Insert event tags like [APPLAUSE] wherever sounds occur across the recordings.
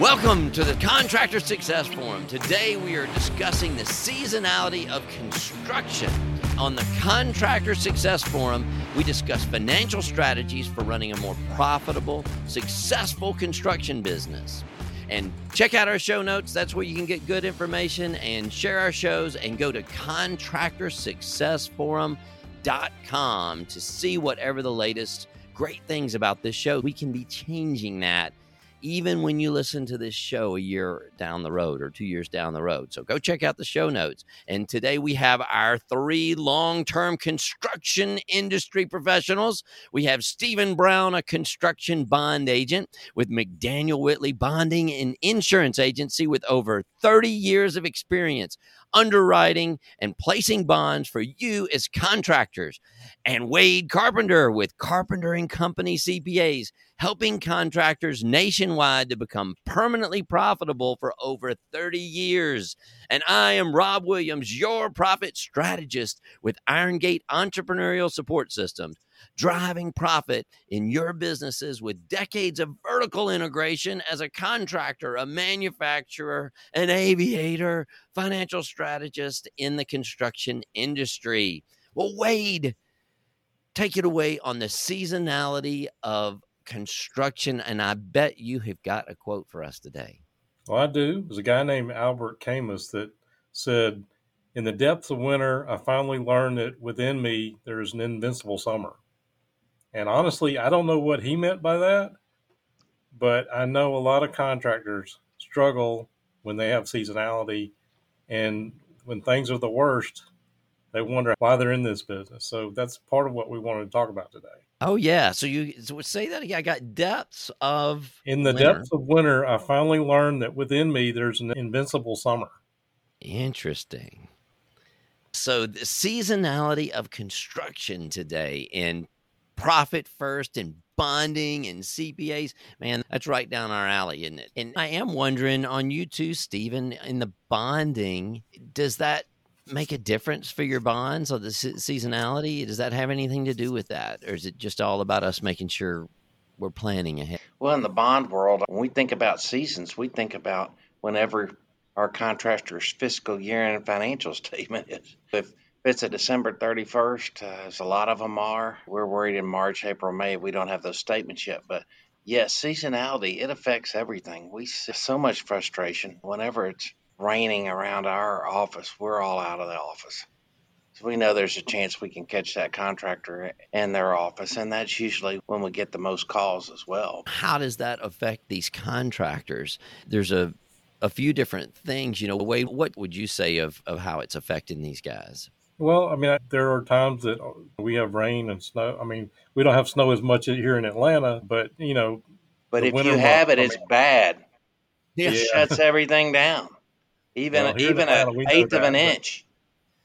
Welcome to the Contractor Success Forum. Today we are discussing the seasonality of construction. On the Contractor Success Forum, we discuss financial strategies for running a more profitable, successful construction business. And check out our show notes. That's where you can get good information and share our shows and go to contractorsuccessforum.com to see whatever the latest great things about this show. We can be changing that even when you listen to this show a year down the road or two years down the road. So go check out the show notes. And today we have our three long term construction industry professionals. We have Stephen Brown, a construction bond agent with McDaniel Whitley Bonding and Insurance Agency with over 30 years of experience underwriting and placing bonds for you as contractors. And Wade Carpenter with Carpenter and Company CPAs helping contractors nationwide to become permanently profitable for over 30 years. And I am Rob Williams, your profit strategist with Iron Gate Entrepreneurial Support Systems, driving profit in your businesses with decades of vertical integration as a contractor, a manufacturer, an aviator, financial strategist in the construction industry. Well, Wade, take it away on the seasonality of construction, and I bet you have got a quote for us today. Well, I do. There's a guy named Albert Camus that said, In the depths of winter, I finally learned that within me there is an invincible summer. And honestly, I don't know what he meant by that, but I know a lot of contractors struggle when they have seasonality. And when things are the worst, they wonder why they're in this business. So that's part of what we wanted to talk about today. Oh yeah. So you so say that again. I got depths of in the winter. depths of winter. I finally learned that within me there's an invincible summer. Interesting. So the seasonality of construction today and profit first and bonding and CPAs, man, that's right down our alley, isn't it? And I am wondering on you too, Stephen, in the bonding, does that make a difference for your bonds or the seasonality? Does that have anything to do with that? Or is it just all about us making sure we're planning ahead? Well, in the bond world, when we think about seasons, we think about whenever our contractor's fiscal year and financial [LAUGHS] statement is. If it's a December 31st, uh, as a lot of them are, we're worried in March, April, May. We don't have those statements yet. But yes, seasonality, it affects everything. We see so much frustration whenever it's raining around our office, we're all out of the office. So we know there's a chance we can catch that contractor in their office, and that's usually when we get the most calls as well. How does that affect these contractors? There's a a few different things, you know. Wade, what would you say of of how it's affecting these guys? Well, I mean, there are times that we have rain and snow. I mean, we don't have snow as much here in Atlanta, but you know. But if you have month, it, it's I mean, bad. Yeah. It shuts everything down even well, even an eighth of an inch. [LAUGHS]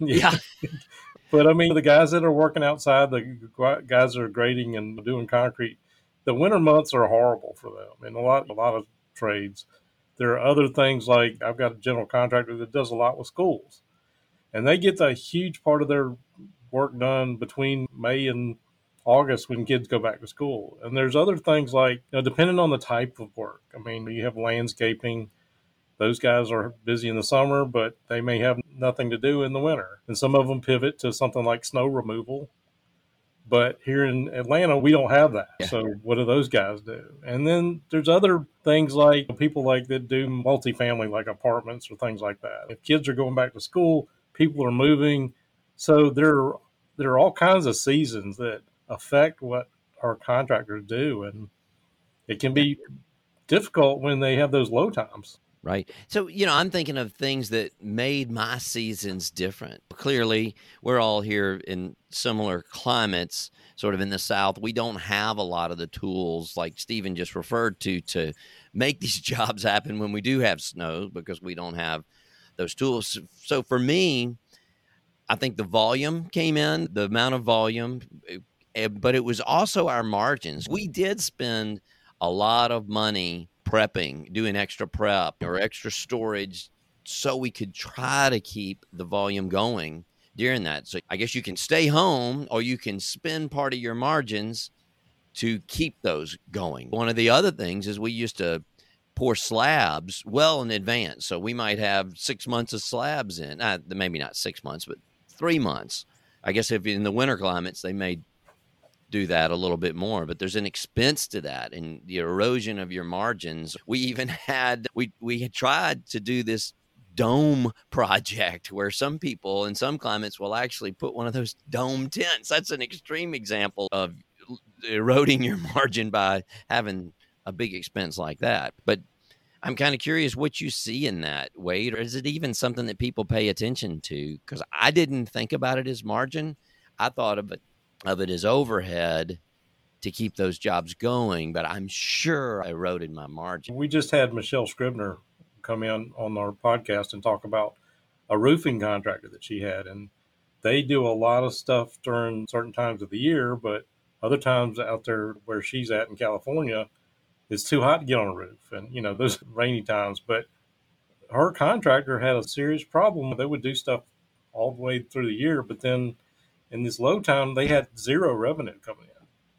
Yeah. [LAUGHS] but I mean, the guys that are working outside, the guys that are grading and doing concrete, the winter months are horrible for them in a lot a lot of trades. There are other things like I've got a general contractor that does a lot with schools, and they get a huge part of their work done between May and August when kids go back to school. And there's other things like, you know, depending on the type of work. I mean, you have landscaping, those guys are busy in the summer, but they may have nothing to do in the winter. And some of them pivot to something like snow removal. But here in Atlanta, we don't have that. Yeah. So what do those guys do? And then there's other things like people like that do multifamily, like apartments or things like that. If kids are going back to school, people are moving. So there, there are all kinds of seasons that affect what our contractors do. And it can be difficult when they have those low times right? So, you know, I'm thinking of things that made my seasons different. Clearly, we're all here in similar climates, sort of in the South. We don't have a lot of the tools like Stephen just referred to to make these [LAUGHS] jobs happen when we do have snow because we don't have those tools. So, for me, I think the volume came in, the amount of volume, eh, but it was also our margins. We did spend a lot of money prepping, doing extra prep or extra storage so we could try to keep the volume going during that. So I guess you can stay home or you can spend part of your margins to keep those going. One of the other things is we used to pour slabs well in advance. So we might have six months of slabs in, uh, maybe not six months, but three months. I guess if in the winter climates, they may do that a little bit more, but there's an expense to that and the erosion of your margins. We even [LAUGHS] had, we, we had tried to do this dome project where some people in some climates will actually put one of those dome tents. That's an extreme example of eroding your [LAUGHS] margin by having a big expense like that. But I'm kind of curious what you see in that, Wade, or is it even something that people pay attention to? Because I didn't think about it as margin. I thought of it of it as overhead to keep those jobs going, but I'm sure I eroded my margin. We just had Michelle Scribner come in on our podcast and talk about a roofing contractor that she had, and they do a lot of stuff during certain times of the year, but other times out there where she's at in California, it's too hot to get on a roof, and you know those [LAUGHS] rainy times. But her contractor had a serious problem. They would do stuff all the way through the year, but then in this low time, they had zero revenue coming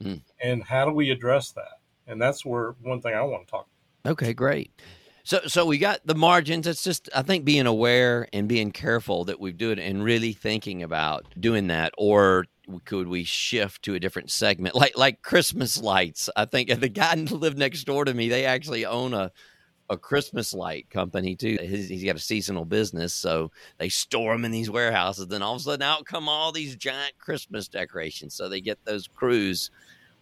in. Mm. And how do we address that? And that's where one thing I want to talk. About. Okay, great. So, so we got the margins. It's just, I think, being aware and being careful that we do it and really thinking about doing that. Or could we shift to a different segment, [LAUGHS] like like Christmas lights? I think the guy who [LAUGHS] lived next door to me, they actually own a a Christmas light company too. He's, he's got a seasonal business, so they store them in these warehouses. Then all of a sudden, out come all these giant Christmas decorations. So they get those crews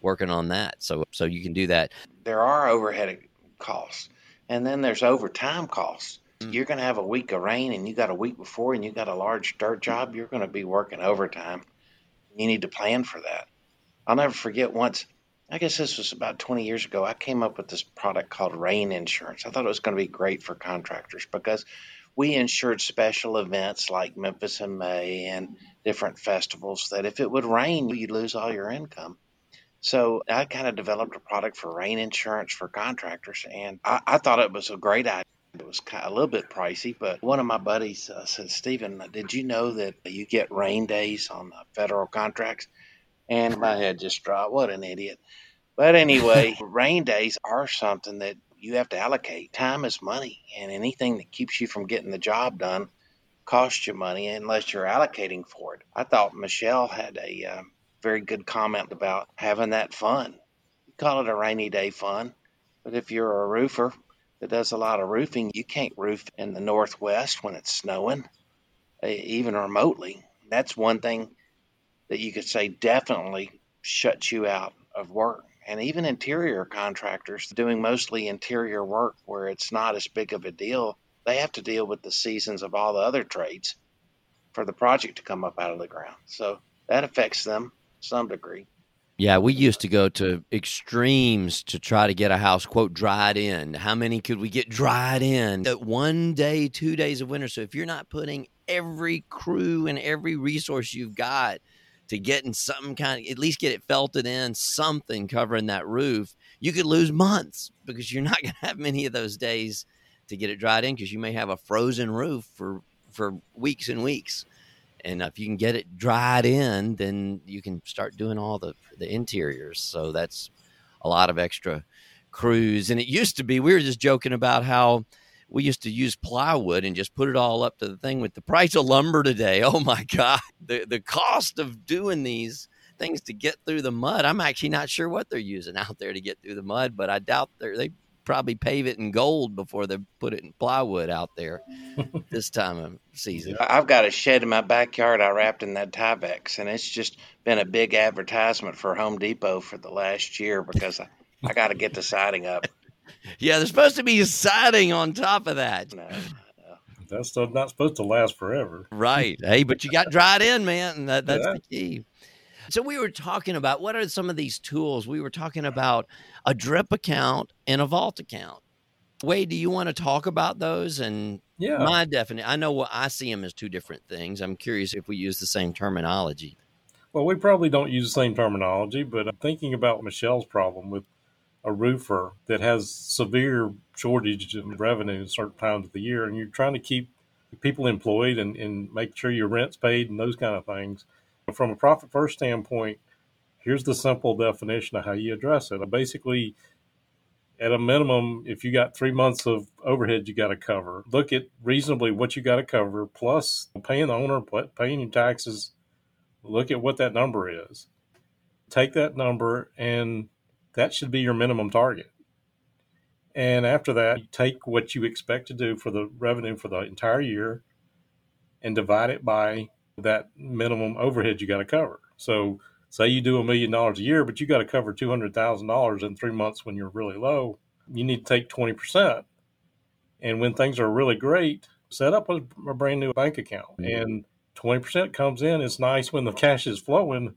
working on that. So so you can do that. There are overhead costs and then there's overtime costs. Mm. You're going to have a week of rain and you got a week before and you got a large dirt job, you're going to be working overtime. You need to plan for that. I'll never forget once, I guess this was about 20 years ago, I came up with this product called rain insurance. I thought it was going to be great for contractors because we insured special events like Memphis in May and different festivals that if it would rain, you'd lose all your income. So I kind of developed a product for rain insurance for contractors, and I, I thought it was a great idea. It was kind of a little bit pricey, but one of my buddies uh, said, Stephen, did you know that you get rain days on federal contracts? And my head just dropped. What an idiot. But anyway, [LAUGHS] rain days are something that you have to allocate. Time is money, and anything that keeps you from getting the job done costs you money unless you're allocating for it. I thought Michelle had a uh, very good comment about having that fun. You call it a rainy day fun, but if you're a roofer that does a lot of roofing, you can't roof in the Northwest when it's snowing, eh, even remotely. That's one thing that you could say definitely shuts you out of work. And even interior contractors doing mostly interior work where it's not as big of a deal, they have to deal with the seasons of all the other trades for the project to come up out of the ground. So that affects them some degree. Yeah, we used to go to extremes to try to get a house, quote, dried in. How many could we get dried in? That one day, two days of winter. So if you're not putting every crew and every resource you've got to getting in some kind of, at least get it felted in, something covering that roof, you could lose months because you're [LAUGHS] not going to have many of those days to get it dried in because you may have a frozen roof for, for weeks and weeks and if you can get it dried in, then you can start doing all the the interiors. So that's a lot of extra crews. And it used to be we were just joking about how we used to use plywood and just put it all up to the thing with the price of lumber today. [LAUGHS] Oh my god, the the cost of doing these things to get through the mud. I'm actually not sure what they're using out there to get through the mud, but I doubt they're they probably pave it in gold before they put it in plywood out there [LAUGHS] this time of season. I've got a shed in my backyard I wrapped in that Tyvek, and it's just been a big advertisement for Home Depot for the last year because I, I got to get the siding up. [LAUGHS] Yeah, there's supposed to be siding on top of that. No, That's not supposed to last forever. Right. Hey, but you got dried in, man. And that, that's yeah. the key. So we were talking about what are some of these tools? We were talking about a drip account and a vault account. Wade, do you want to talk about those? And yeah, my definition, I know what I see them as two different things. I'm curious if we use the same terminology. Well, we probably don't use the same terminology, but I'm thinking about Michelle's problem with a roofer that has severe shortage of revenue at certain times of the year, and you're trying to keep people employed and, and make sure your rent's paid and those kind of things. From a profit first standpoint, here's the simple definition of how you address it. Basically, at a minimum, if you got three months of overhead you got to cover, look at reasonably what you got to cover, plus paying the owner, paying your taxes. Look at what that number is. Take that number, and that should be your minimum target. And after that, take what you expect to do for the revenue for the entire year and divide it by that minimum overhead you got to cover. So, say you do a million dollars a year, but you got to cover two hundred thousand dollars in three months when you're really low. You need to take twenty percent, and when things are really great, set up a, a brand new bank account, mm-hmm. and twenty percent comes in. It's nice when the cash is flowing,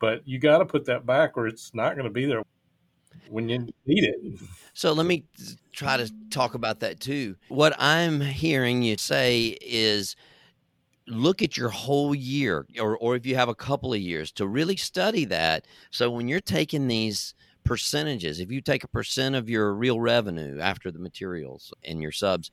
but you got to put that back, or it's not going to be there when you need it. So let me try to talk about that too. What I'm hearing you say is look at your whole year or, or if you have a couple of years to really study that. So when you're taking these percentages, if you take a percent of your real revenue after the materials and your subs,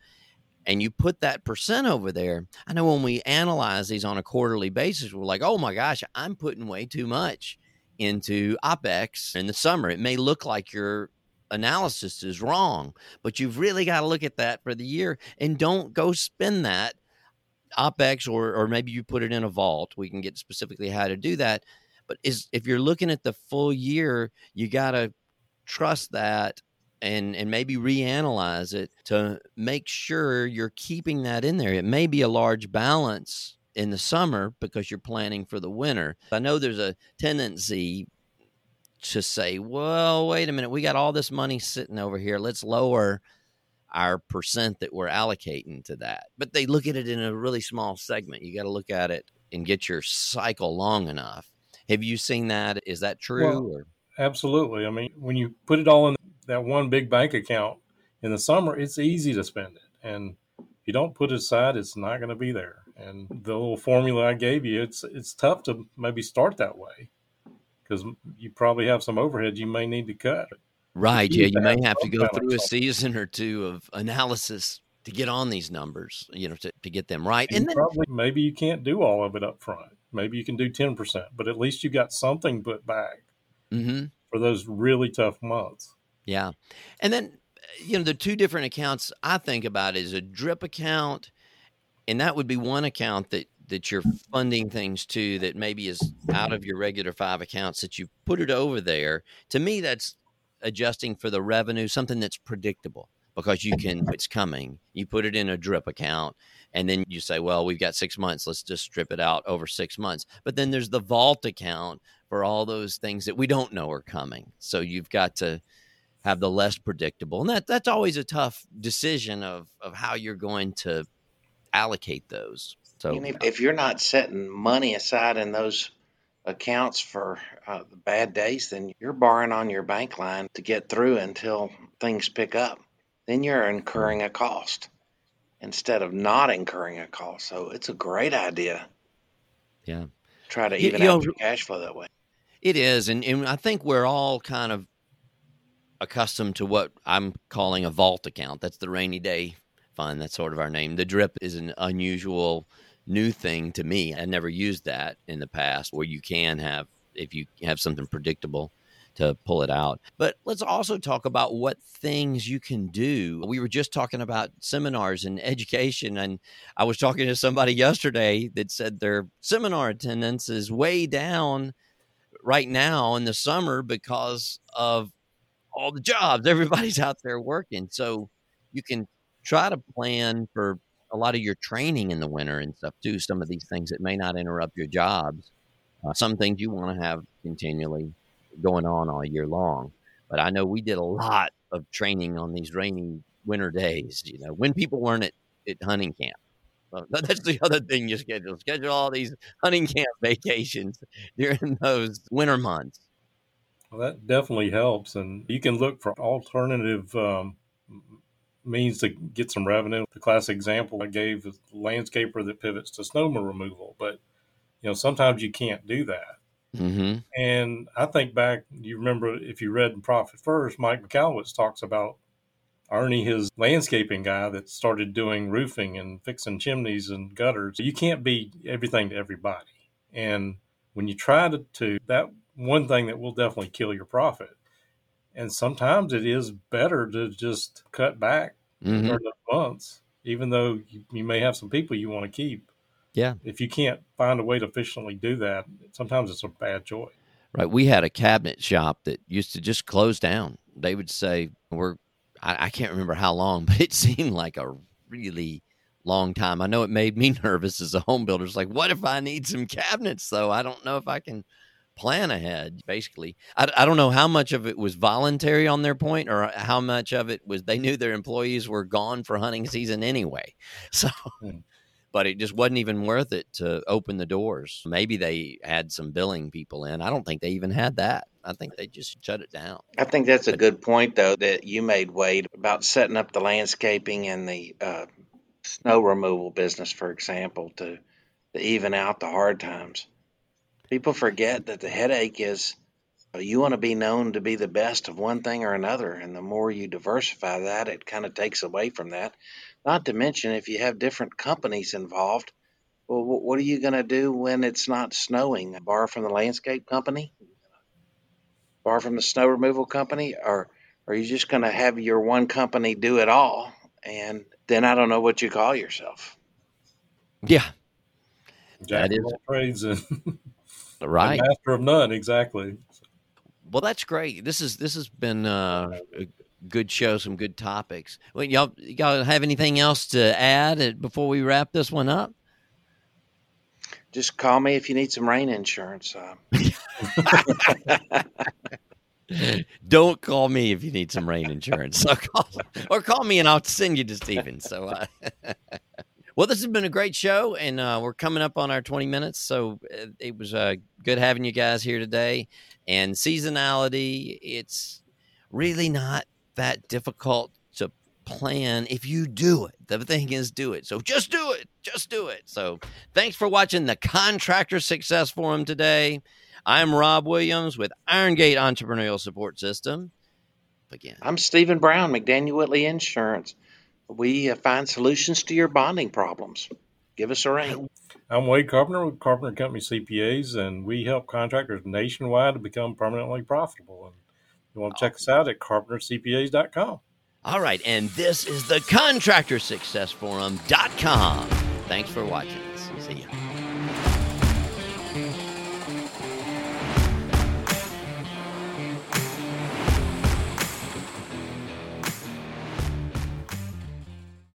and you put that percent over there, I know when we analyze these on a quarterly basis, we're like, oh my gosh, I'm putting way too much into OPEX in the summer. It may look like your analysis is wrong, but you've really got to look at that for the year and don't go spend that OPEX or or maybe you put it in a vault. We can get specifically how to do that. But is if you're looking at the full year, you got to trust that and and maybe reanalyze it to make sure you're keeping that in there. It may be a large balance in the summer because you're planning for the winter. I know there's a tendency to say, well, wait a minute, we got all this money sitting over here. Let's lower our percent that we're allocating to that. But they look at it in a really small segment. You got to look at it and get your cycle long enough. Have you seen that? Is that true? Well, absolutely. I mean, when you put it all in that one big bank account in the summer, it's easy to spend it. And if you don't put it aside, it's not going to be there. And the little formula I gave you, it's it's tough to maybe start that way because you probably have some overhead you may need to cut. Right. Yeah. You may have to go through a season or two of analysis to get on these numbers, you know, to, to get them right. And, and then, probably maybe you can't do all of it up front. Maybe you can do 10%, but at least you got something put back mm-hmm. for those really tough months. Yeah. And then, you know, the two different accounts I think about is a drip account, and that would be one account that that you're funding things to that maybe is out of your regular five accounts that you put it over there. To me, that's adjusting for the revenue, something that's predictable because you can, it's coming. You put it in a drip account and then you say, well, we've got six months. Let's just strip it out over six months. But then there's the vault account for all those things that we don't know are coming. So you've got to have the less predictable. And that, that's always a tough decision of, of how you're going to allocate those. So if you're not setting money aside in those accounts for uh, the bad days, then you're borrowing on your bank line to get through until things pick up. Then you're incurring a cost instead of not incurring a cost. So it's a great idea. Yeah. Try to even you, you out know, your cash flow that way. It is. And, and I think we're all kind of accustomed to what I'm calling a vault account. That's the rainy day fund. That's sort of our name. The drip is an unusual new thing to me. I never used that in the past where you can have, if you have something predictable, to pull it out. But let's also talk about what things you can do. We were just talking about seminars and education, and I was talking to somebody yesterday that said their seminar attendance is way down right now in the summer because of all the jobs. [LAUGHS] Everybody's out there working. So you can try to plan for a lot of your training in the winter and stuff too. Some of these things that may not interrupt your jobs. Uh, some things you want to have continually going on all year long. But I know we did a lot of training on these rainy winter days. You know, when people weren't at, at hunting camp. Well, that's the other thing you schedule. Schedule all these hunting camp [LAUGHS] vacations during those winter months. Well, that definitely helps, and you can look for alternative um, means to get some revenue. The classic example I gave is the landscaper that pivots to snow removal, but you know sometimes you can't do that. Mm-hmm. And I think back, you remember if you read Profit First, Mike Michalowicz talks about Ernie, his landscaping guy that started doing roofing and fixing chimneys and gutters. You can't be everything to everybody. And when you try to, to that one thing that will definitely kill your profit And sometimes it is better to just cut back Mhm. during those months, even though you, you may have some people you want to keep. Yeah. If you can't find a way to efficiently do that, sometimes it's a bad choice. Right. We had a cabinet shop that used to just close down. They would say, We're, I, I can't remember how long, [LAUGHS] but it seemed like a really long time. I know it made me [LAUGHS] nervous as a home builder. It's like, what if I need some cabinets, though? I don't know if I can plan ahead, basically. I, I don't know how much of it was voluntary on their point or how much of it was they knew their employees were gone for hunting season anyway. [LAUGHS] So. Hmm. But it just wasn't even worth it to open the doors. Maybe they had some billing people in. I don't think they even had that. I think they just shut it down. I think that's a good point, though, that you made, Wade, about setting up the landscaping and the uh, snow removal business, for example, to, to even out the hard times. People forget that the headache is uh, you want to be known to be the best of one thing or another. And the more you diversify that, it kind of takes away from that. Not to mention, if you have different companies involved, well, what are you going to do when it's not snowing? Borrow from the landscape company? Borrow from the snow removal company? Or are you just going to have your one company do it all? And then I don't know what you call yourself. Yeah, Jack That of all trades and [LAUGHS] right. and master of none, exactly. Well, that's great. This is this has been uh, a good show. Some good topics. Well, y'all y'all have anything else to add uh, before we wrap this one up? Just call me if you need some rain insurance. Uh, [LAUGHS] [LAUGHS] Don't call me if you need some rain insurance. So call, or call me and I'll send you to Stephen. So, uh, [LAUGHS] well, this has been a great show, and uh, we're coming up on our 20 minutes. So uh, it was uh, good having you guys here today. And seasonality, it's really not that difficult to plan if you do it. The thing is, do it. So just do it. Just do it. So thanks for watching the Contractor Success Forum today. I'm Rob Williams with Iron Gate Entrepreneurial Support System. Again, I'm Stephen Brown, McDaniel Whitley Insurance. We uh, find solutions to your bonding problems. Give us a ring. I'm Wade Carpenter with Carpenter Company CPAs, and we help contractors nationwide to become permanently profitable. And you want to check us out at carpentercpas.com. all right. And this is the Contractor Success Forum.com. Thanks for watching. See ya.